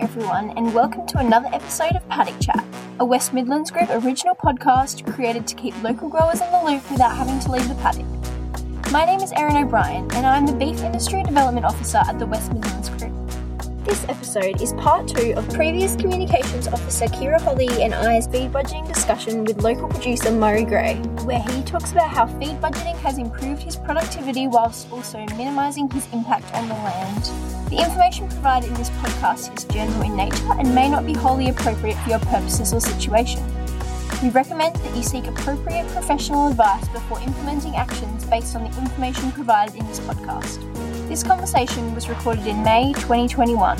everyone, and welcome to another episode of Paddock Chat, a West Midlands Group original podcast created to keep local growers in the loop without having to leave the paddock. My name is Erin O'Brien, and I'm the Beef Industry Development Officer at the West Midlands Group. This episode is part two of previous Communications Officer Kira Holly and ISB budgeting discussion with local producer Murray Gray, where he talks about how feed budgeting has improved his productivity whilst also minimising his impact on the land. The information provided in this podcast is general in nature and may not be wholly appropriate for your purposes or situation. We recommend that you seek appropriate professional advice before implementing actions based on the information provided in this podcast. This conversation was recorded in May 2021.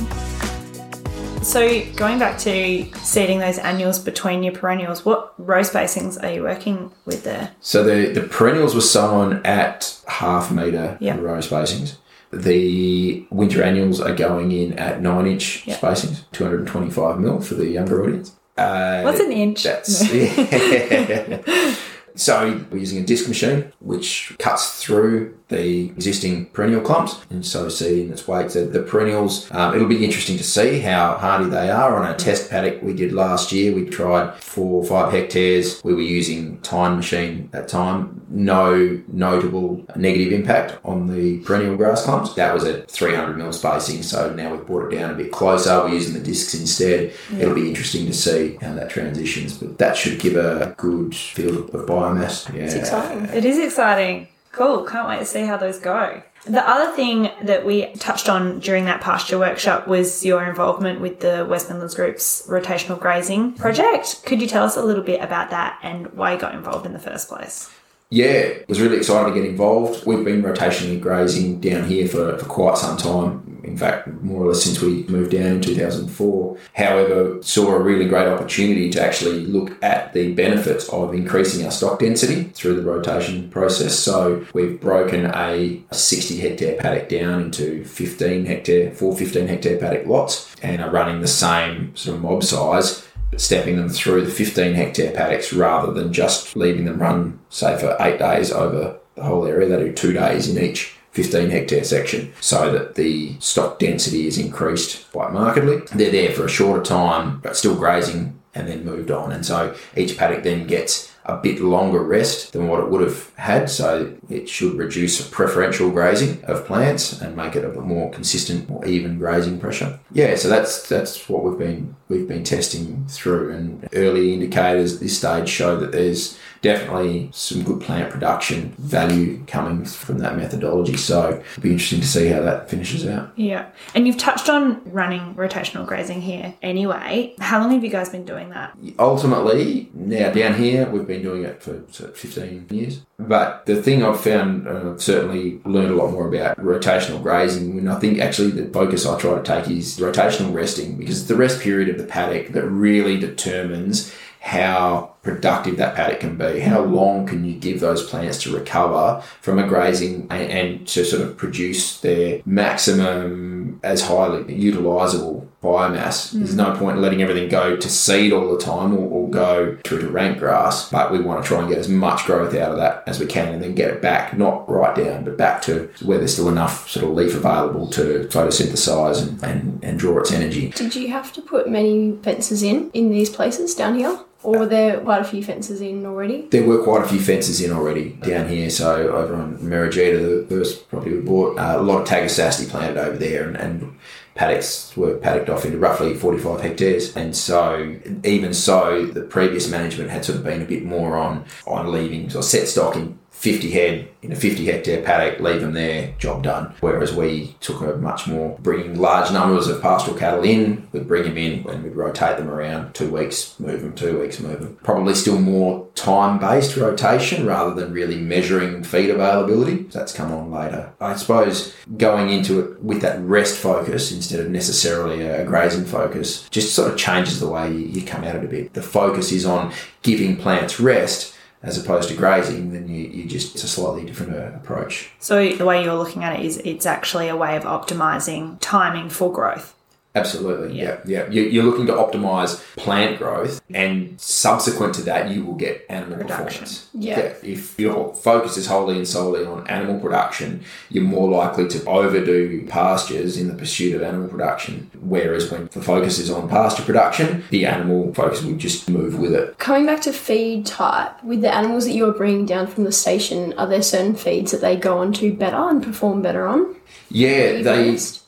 So, going back to seeding those annuals between your perennials, what row spacings are you working with there? So the, the perennials were sown at half metre Yeah. row spacings. The winter annuals are going in at nine inch Yeah. spacings, 225 mil for the younger audience. Uh, What's an inch? That's yeah. So we're using a disc machine which cuts through the existing perennial clumps and so seeding its wake. So the perennials, um, it'll be interesting to see how hardy they are. On a test paddock we did last year, we tried four or five hectares. We were using time machine at that time. No notable negative impact on the perennial grass clumps. That was at 300 mil spacing. So now we've brought it down a bit closer. We're using the discs instead. It'll be interesting to see how that transitions, but that should give a good feel of biomass. Yeah. It's exciting. It is exciting. Cool. Can't wait to see how those go. The other thing that we touched on during that pasture workshop was your involvement with the West Midlands Group's rotational grazing project. Could you tell us a little bit about that and why you got involved in the first place? Yeah, was really exciting to get involved. We've been rotationally grazing down here for, for quite some time. In fact, more or less since we moved down in 2004. However, saw a really great opportunity to actually look at the benefits of increasing our stock density through the rotation process. So we've broken a 60 hectare paddock down into 15 hectare, four 15 hectare paddock lots and are running the same sort of mob size stepping them through the 15 hectare paddocks rather than just leaving them run, say, for eight days over the whole area. They do two days in each 15 hectare section so that the stock density is increased quite markedly. They're there for a shorter time, but still grazing and then moved on. And so each paddock then gets a bit longer rest than what it would have had. So it should reduce preferential grazing of plants and make it a bit more consistent, more even grazing pressure. Yeah, so that's that's what we've been we've been testing through and early indicators at this stage show that there's definitely some good plant production value coming from that methodology. So it'll be interesting to see how that finishes out. Yeah. And you've touched on running rotational grazing here anyway. How long have you guys been doing that? ultimately, now down here, we've been doing it for 15 years. But the thing I've found, uh, I've certainly learned a lot more about rotational grazing. And I think actually the focus I try to take is rotational resting because it's the rest period of the paddock that really determines how productive that paddock can be. How long can you give those plants to recover from a grazing and, and to sort of produce their maximum as highly utilisable biomass? Hmm. There's no point in letting everything go to seed all the time or, or go through to rank grass, but we want to try and get as much growth out of that as we can and then get it back, not right down, but back to where there's still enough sort of leaf available to photosynthesize and, and, and draw its energy. Did you have to put many fences in in these places down here? Or were there quite a few fences in already? There were quite a few fences in already down here. So over on Merigita, the first property we bought, uh, a lot of Tagasaste planted over there, and, and paddocks were paddocked off into roughly 45 hectares. And so, even so, the previous management had sort of been a bit more on on leaving, so set stock in 50 head in a 50 hectare paddock, leave them there, job done. Whereas we took a much more bringing large numbers of pastoral cattle in, we'd bring them in and we'd rotate them around two weeks, move them, two weeks, move them. Probably still more time based rotation rather than really measuring feed availability. That's come on later. I suppose going into it with that rest focus instead of necessarily a grazing focus just sort of changes the way you come at it a bit. The focus is on giving plants rest as opposed to grazing, then you, you just it's a slightly different uh, approach. So the way you're looking at it is it's actually a way of optimizing timing for growth. Absolutely. Yeah. Yeah. Yeah. You- You're looking to optimize plant growth, and subsequent to that, you will get animal Production. performance. Yeah. If your focus is wholly and solely on animal production, you're more likely to overdo pastures in the pursuit of animal production. Whereas when the focus is on pasture production, the animal focus will just move with it. Coming back to feed type, with the animals that you're bringing down from the station, are there certain feeds that they go on to better and perform better on? Yeah, they. noticed?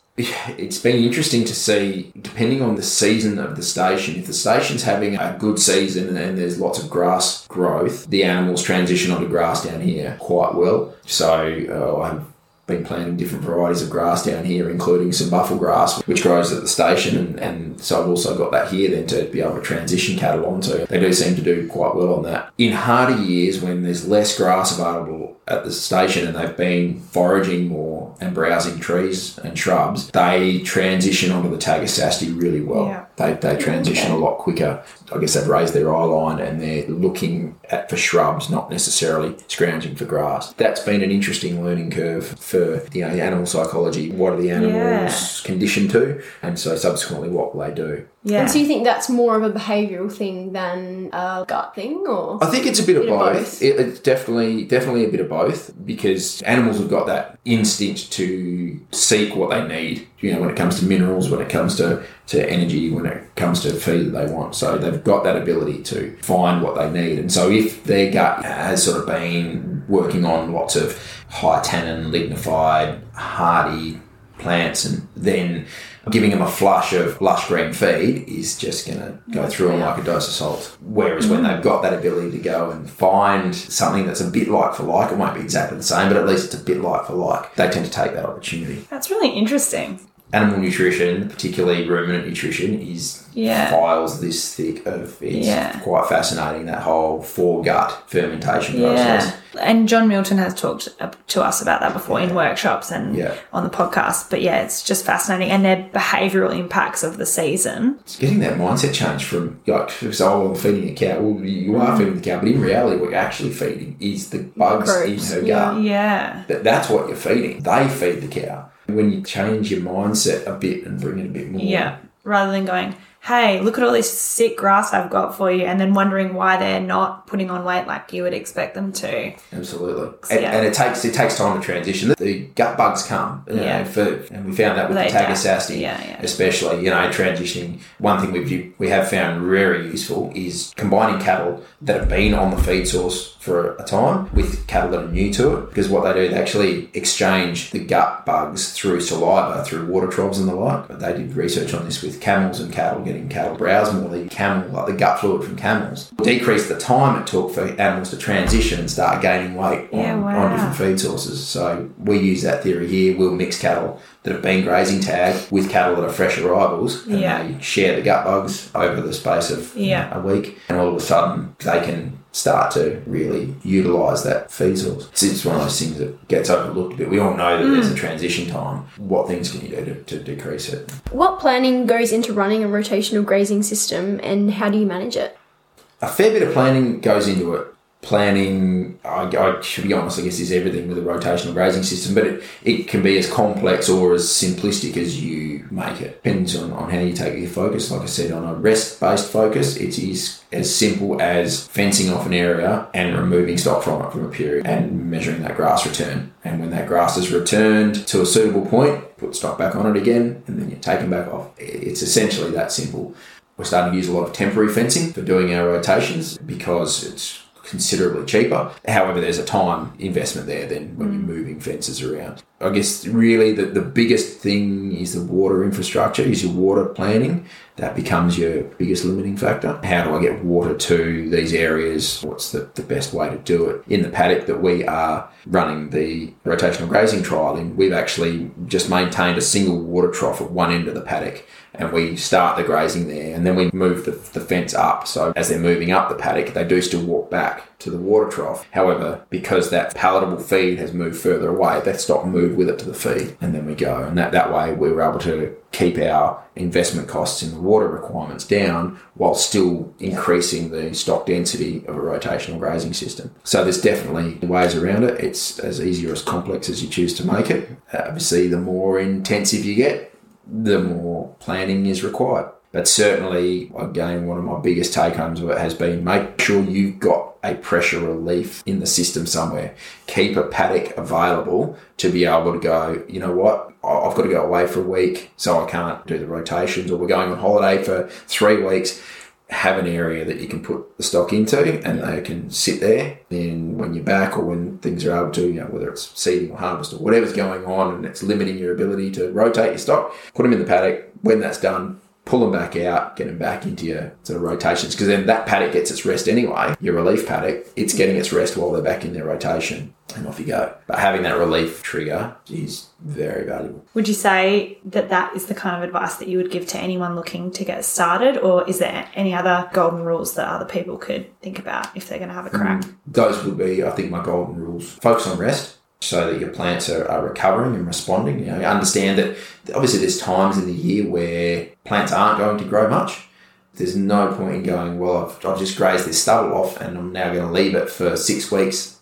It's been interesting to see, depending on the season of the station. If the station's having a good season and there's lots of grass growth, the animals transition onto grass down here quite well. So uh, I've been planting different varieties of grass down here, including some buffel grass, which grows at the station, and, and so I've also got that here then to be able to transition cattle onto. They do seem to do quite well on that. In harder years, when there's less grass available at the station and they've been foraging more and browsing trees and shrubs, they transition onto the Tagasaste really well. Yeah. They, they transition a lot quicker. I guess they've raised their eye line and they're looking at for shrubs, not necessarily scrounging for grass. That's been an interesting learning curve for you know, animal psychology. What are the animals Yeah. conditioned to? And so subsequently, what will they do? Yeah. And so you think that's more of a behavioural thing than a gut thing, or I think it's a bit of Bit of both. both. It, it's definitely definitely a bit of both because animals have got that instinct to seek what they need. You know, when it comes to minerals, when it comes to, to energy, when it comes to feed that they want. So they've got that ability to find what they need. And so if their gut has sort of been working on lots of high tannin, lignified, hardy plants, and then giving them a flush of lush green feed is just going to go through them like a dose of salt. Whereas when mm-hmm. they've got that ability to go and find something that's a bit like for like, it won't be exactly the same, but at least it's a bit like for like, they tend to take that opportunity. That's really interesting. Animal nutrition, particularly ruminant nutrition, is Yeah. files this thick of it's Yeah. quite fascinating that whole foregut fermentation process. Yeah. And John Milton has talked to us about that before in workshops and Yeah. on the podcast. But yeah, it's just fascinating. And their behavioural impacts of the season. It's getting that mindset change from like so I'm feeding the cow. Well, you are mm. feeding the cow, but in reality, what you're actually feeding is the bugs in her yeah. gut. Yeah. That, that's what you're feeding. They feed the cow. When you change your mindset a bit and bring it a bit more, Yeah. Rather than going, hey, look at all this sick grass I've got for you, and then wondering why they're not putting on weight like you would expect them to. absolutely. And, Yeah. and it takes it takes time to transition. The gut bugs come, you know, Yeah. for, and we found that with They the. Tagasaste, Yeah, yeah. especially. You know, transitioning. One thing we've we have found very useful is combining cattle that have been on the feed source for a time with cattle that are new to it. Because what they do, they actually exchange the gut bugs through saliva, through water troughs and the like. But they did research on this with camels and cattle, getting cattle browse more the camel, like the gut fluid from camels, decrease the time it took for animals to transition and start gaining weight on, Yeah, on different feed sources. So we use that theory here. We'll mix cattle that have been grazing tag with cattle that are fresh arrivals, and Yeah. they share the gut bugs over the space of you know, a week, and all of a sudden they can start to really utilise that feed source. It's, it's one of those things that gets overlooked a bit. We all know that Mm. there's a transition time. What things can you do to, to decrease it? what planning goes into running a rotational grazing system, and how do you manage it? a fair bit of planning goes into it. Planning, I, I should be honest, I guess is everything with a rotational grazing system, but it, it can be as complex or as simplistic as you make it. Depends on, on how you take your focus. Like I said, on a rest based focus, it is as simple as fencing off an area and removing stock from it from a period and measuring that grass return. And when that grass is returned to a suitable point, put stock back on it again, and then you take them back off. It's essentially that simple. We're starting to use a lot of temporary fencing for doing our rotations because it's considerably cheaper. However, there's a time investment there then when you're mm. moving fences around. I guess really the, the biggest thing is the water infrastructure, is your water planning. That becomes your biggest limiting factor. How do I get water to these areas? What's the, the best way to do it? In the paddock that we are running the rotational grazing trial in, we've actually just maintained a single water trough at one end of the paddock and we start the grazing there and then we move the, the fence up. So as they're moving up the paddock they do still walk back to the water trough. However because that palatable feed has moved further away that stock move with it to the feed and then we go. And that, that way we were able to keep our investment costs in the water requirements down while still increasing the stock density of a rotational grazing system. So there's definitely ways around it. It's as easy or as complex as you choose to make it. Uh, obviously the more intensive you get the more planning is required. But certainly, again, one of my biggest take homes of it has been make sure you've got a pressure relief in the system somewhere. Keep a paddock available to be able to go, you know what, I've got to go away for a week, so I can't do the rotations, or we're going on holiday for three weeks have an area that you can put the stock into and they can sit there. Then when you're back or when things are able to, you know, whether it's seeding or harvest or whatever's going on and it's limiting your ability to rotate your stock, put them in the paddock. When that's done, pull them back out, get them back into your sort of rotations because then that paddock gets its rest anyway. Your relief paddock, it's getting its rest while they're back in their rotation and off you go. But having that relief trigger is very valuable. Would you say that that is the kind of advice that you would give to anyone looking to get started, or is there any other golden rules that other people could think about if they're going to have a crack? Mm, those would be, I think, my golden rules. Focus on rest so that your plants are, are recovering and responding. You know, understand that obviously there's times in the year where plants aren't going to grow much. There's no point in going, well, I've, I've just grazed this stubble off and I'm now going to leave it for six weeks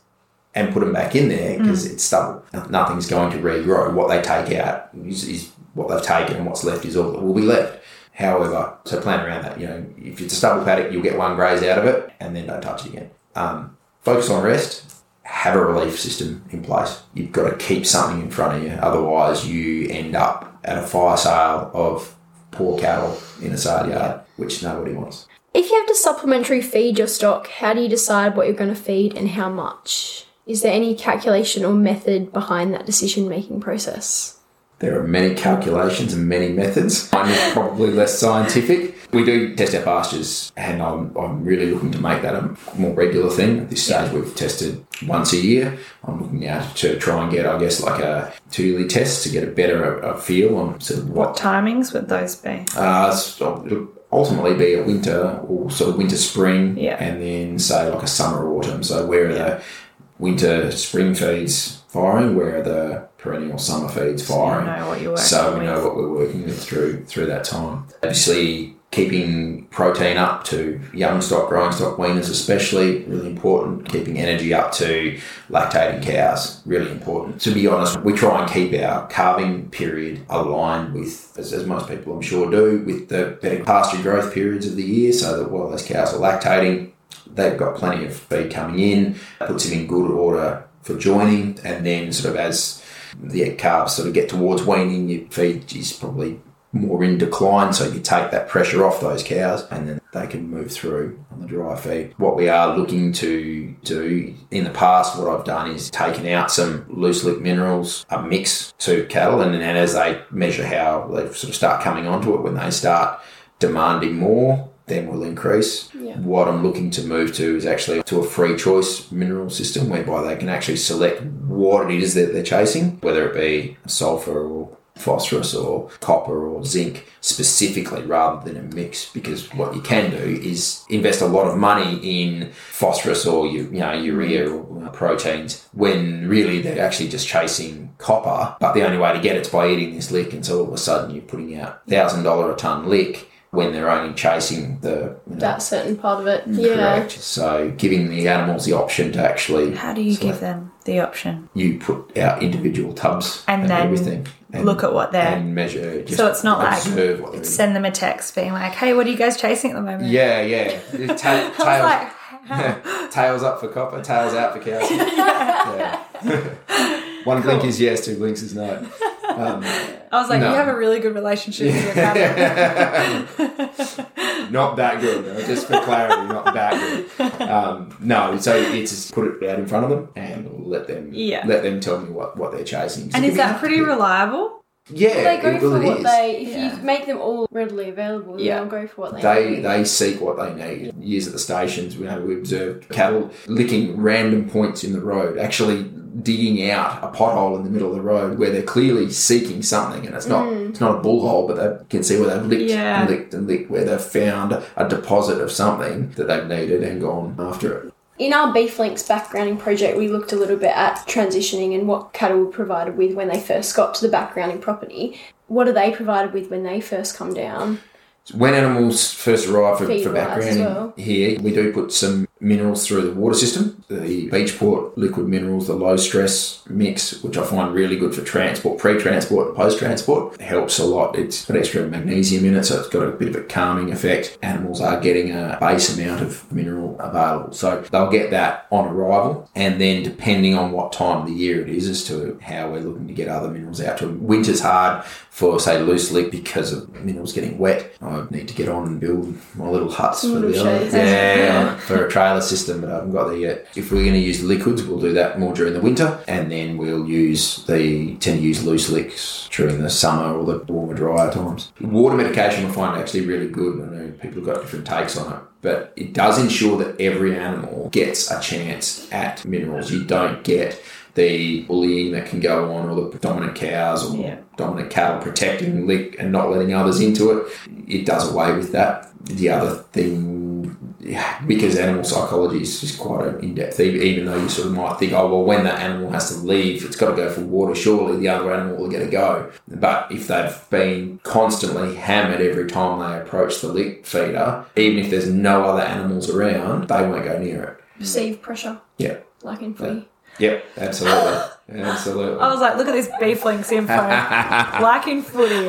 and put them back in there because mm. it's stubble. Nothing's going to regrow. What they take out is, is, what they've taken and what's left is all that will be left. However, so plan around that. You know, if it's a stubble paddock, you'll get one graze out of it and then don't touch it again. Um, focus on rest. Have a relief system in place. You've got to keep something in front of you. Otherwise, you end up at a fire sale of poor cattle in a sale yard, which nobody wants. If you have to supplementary feed your stock, how do you decide what you're going to feed and how much? Is there any calculation or method behind that decision making process? There are many calculations and many methods. Mine is probably less scientific. We do test our pastures, and I'm, I'm really looking to make that a more regular thing. At this stage, we've tested once a year. I'm looking now to try and get, I guess, like a two yearly test to get a better a, feel on sort of what, what timings would those be? Uh, so ultimately be a winter or sort of winter spring, yeah. and then say like a summer autumn. So where yeah. the winter spring feeds firing, where are the perennial summer feeds firing. So, we know what we're working with through through that time. Obviously, keeping protein up to young stock, growing stock weaners, especially really important. Keeping energy up to lactating cows, really important. To be honest, we try and keep our calving period aligned with, as, as most people I'm sure do, with the better pasture growth periods of the year, so that while those cows are lactating, they've got plenty of feed coming in, puts them in good order for joining, and then sort of as the calves sort of get towards weaning, your feed is probably more in decline, so you take that pressure off those cows and then they can move through on the dry feed. What we are looking to do in the past, what I've done is taken out some loose lip minerals, a mix to cattle, and then as they measure how they sort of start coming onto it, when they start demanding more, then will increase. Yeah. What I'm looking to move to is actually to a free choice mineral system whereby they can actually select what it is that they're chasing, whether it be sulfur or phosphorus or copper or zinc specifically rather than a mix because what you can do is invest a lot of money in phosphorus or you, you know urea or uh, proteins when really they're actually just chasing copper but the only way to get it's by eating this lick and so all of a sudden you're putting out thousand dollar a ton lick when they're only chasing the you know, that certain part of it. Mm, correct. Yeah. So giving the animals the option to actually. How do you select. give them the option? You put out individual tubs and, and then everything. And, look at what they're and measure. so it's not like send them a text being like, "Hey, what are you guys chasing at the moment?" Yeah, yeah. Ta- tails, like, yeah. tails up for copper, tails out for cows. yeah. One cool. blink is yes, two blinks is no. Um, I was like, no. you have a really good relationship with your cat. not that good, just for clarity, not that good. Um, no, so it's just put it out in front of them and let them yeah. let them tell me what, what they're chasing. and is that pretty reliable? Yeah, well, they go it, for well, what they. If yeah. you make them all readily available, yeah. they'll go for what they. They need. they seek what they need. Years at the stations, you know, we observed cattle licking random points in the road, actually digging out a pothole in the middle of the road where they're clearly seeking something, and it's not mm. it's not a bull hole, but they can see where they've licked yeah. and licked and licked, where they've found a deposit of something that they've needed and gone after it. In our Beef Links backgrounding project, we looked a little bit at transitioning and what cattle were provided with when they first got to the backgrounding property. What are they provided with when they first come down? When animals first arrive for, for backgrounding well. here, we do put some minerals through the water system. The Beachport liquid minerals, the low stress mix, which I find really good for transport, pre-transport and post-transport, helps a lot. It's got extra magnesium in it, so it's got a bit of a calming effect. Animals are getting a base amount of mineral available, so they'll get that on arrival, and then depending on what time of the year it is, as to how we're looking to get other minerals out to them. Winter's hard for say loose leaf because of minerals getting wet. I need to get on and build my little huts for Little the other, sheds. yeah, for a trailer system, but I haven't got there yet. If we're going to use liquids, we'll do that more during the winter, and then we'll use the tend to use loose licks during the summer or the warmer, drier times. Water medication I find actually really good. I know people have got different takes on it. But it does ensure that every animal gets a chance at minerals. You don't get the bullying that can go on, or the dominant cows or Yeah. dominant cattle protecting the lick and not letting others into it. It does away with that. The other thing, yeah, because animal psychology is just quite an in-depth. Even even though you sort of might think, oh well, when that animal has to leave, it's got to go for water. Surely the other animal will get a go. But if they've been constantly hammered every time they approach the lick feeder, even if there's no other animals around, they won't go near it. Perceived pressure, Yeah. like in footy. Yep. Absolutely. Absolutely. I was like, look at this beef links info. like in footy.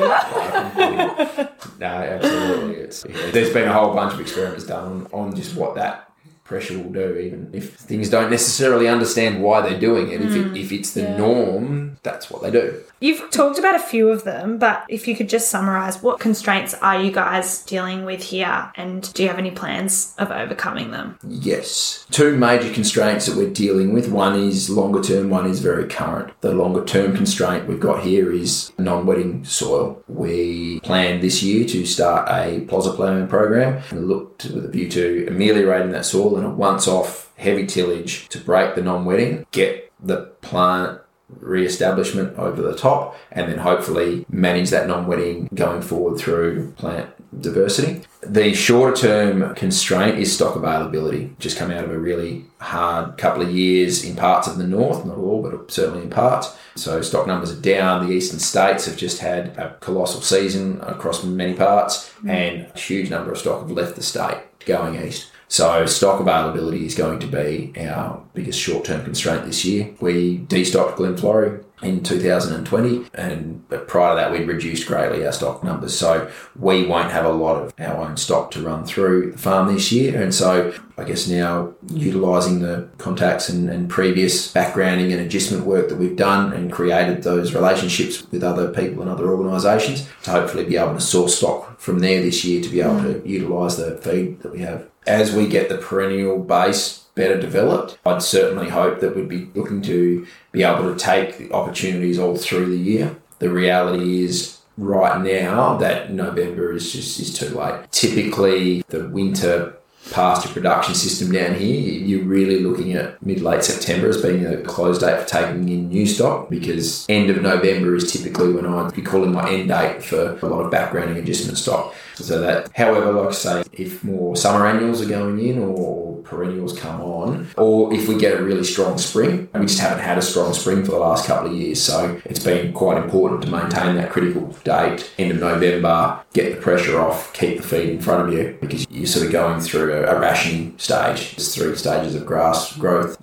No, absolutely. It's, yeah, there's been a whole bunch of experiments done on, on just what that pressure will do, even if things don't necessarily understand why they're doing it. If, it, mm. if it's the Yeah. norm, that's what they do. You've talked about a few of them, but if you could just summarize, what constraints are you guys dealing with here? And do you have any plans of overcoming them? Yes. Two major constraints that we're dealing with. One is longer term, one is very current. The longer term constraint we've got here is non wetting soil. We planned this year to start a plozza ploughing program and looked with a view to ameliorating that soil and a once off heavy tillage to break the non wetting, get the plant re-establishment over the top and then hopefully manage that non-wetting going forward through plant diversity. The shorter term constraint is stock availability. Just come out of a really hard couple of years in parts of the north, not all, but certainly in parts. So stock numbers are down. The eastern states have just had a colossal season across many parts, mm. and a huge number of stock have left the state going east. So stock availability is going to be our biggest short-term constraint this year. We destocked Glenflorrie in 2020, and prior to that, we'd reduced greatly our stock numbers. So we won't have a lot of our own stock to run through the farm this year, and so I guess now utilising the contacts and, and previous backgrounding and adjustment work that we've done and created those relationships with other people and other organisations to hopefully be able to source stock from there this year to be able to utilise the feed that we have. As we get the perennial base better developed, I'd certainly hope that we'd be looking to be able to take the opportunities all through the year. The reality is right now that November is just is too late. Typically the winter pasture production system down here, you're really looking at mid late September as being a close date for taking in new stock because end of November is typically when I'd be calling my end date for a lot of backgrounding and adjustment stock. So that, however, like I say, if more summer annuals are going in or perennials come on, or if we get a really strong spring, we just haven't had a strong spring for the last couple of years. So it's been quite important to maintain that critical date, end of November, get the pressure off, keep the feed in front of you because you're sort of going through a, a rationing stage. There's three stages of grass growth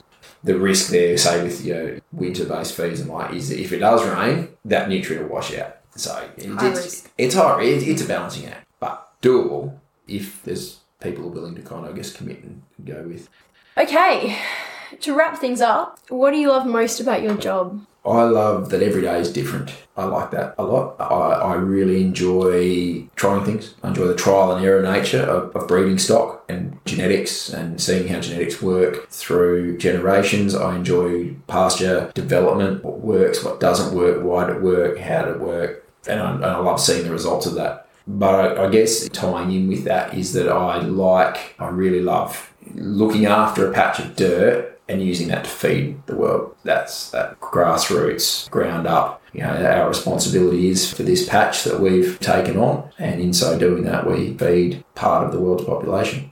the risk there, say with your winter-based feeds and like, is that if it does rain, that nutrient will wash out. So High it's, it's hard. It's, it's a balancing act, but doable if there's people are willing to kind of, I guess, commit and go with. Okay, to wrap things up, what do you love most about your job? I love that every day is different. I like that a lot. I, I really enjoy trying things. I enjoy the trial and error nature of, of breeding stock and genetics and seeing how genetics work through generations. I enjoy pasture development, what works, what doesn't work, why did it work, how did it work, and I, and I love seeing the results of that. But I, I guess tying in with that is that I like, I really love looking after a patch of dirt and using that to feed the world. That's that grassroots, ground up. You know, our responsibility is for this patch that we've taken on, and in so doing that, we feed part of the world's population.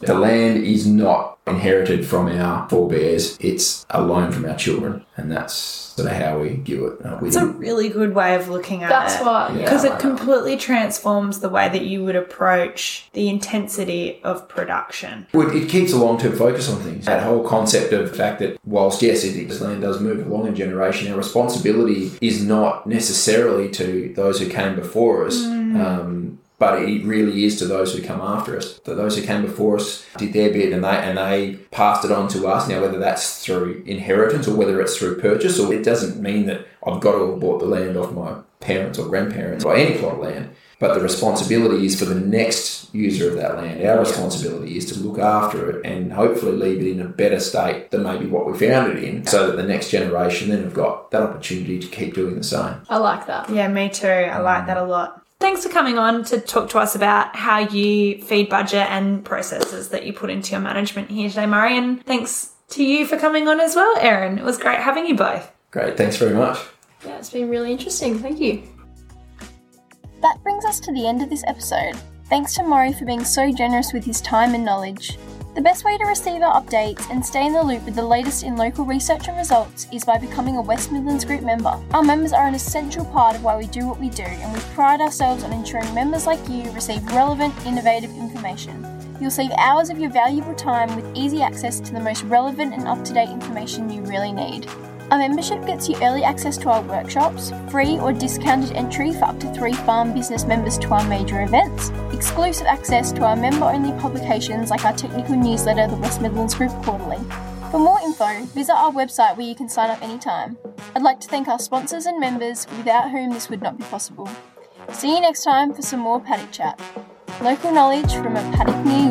The land is not inherited from our forebears, it's a loan from our children, and that's sort of how we view it. Uh, It's a really good way of looking at That's it. what. Because I it like completely transforms the way that you would approach the intensity of production. Well, it keeps a long term focus on things. That whole concept of the fact that whilst yes, it, this land does move along in generation, our responsibility is not necessarily to those who came before us. Um, but it really is to those who come after us. That those who came before us did their bit and they and they passed it on to us. Now, whether that's through inheritance or whether it's through purchase, or it doesn't mean that I've got to have bought the land off my parents or grandparents or any plot of land. But the responsibility is for the next user of that land. Our responsibility is to look after it and hopefully leave it in a better state than maybe what we found it in, so that the next generation then have got that opportunity to keep doing the same. I like that. Yeah, me too. I like mm. that a lot. Thanks for coming on to talk to us about how you feed budget and processes that you put into your management here today, Murray. And thanks to you for coming on as well, Erin. It was great having you both. Great, thanks very much. Yeah, it's been really interesting. Thank you. That brings us to the end of this episode. Thanks to Murray for being so generous with his time and knowledge. The best way to receive our updates and stay in the loop with the latest in local research and results is by becoming a West Midlands Group member. Our members are an essential part of why we do what we do, and we pride ourselves on ensuring members like you receive relevant, innovative information. You'll save hours of your valuable time with easy access to the most relevant and up to date information you really need. Our membership gets you early access to our workshops, free or discounted entry for up to three farm business members to our major events, exclusive access to our member only publications like our technical newsletter, the West Midlands Group Quarterly. For more info, visit our website where you can sign up anytime. I'd like to thank our sponsors and members, without whom this would not be possible. See you next time for some more paddock chat. Local knowledge from a paddock near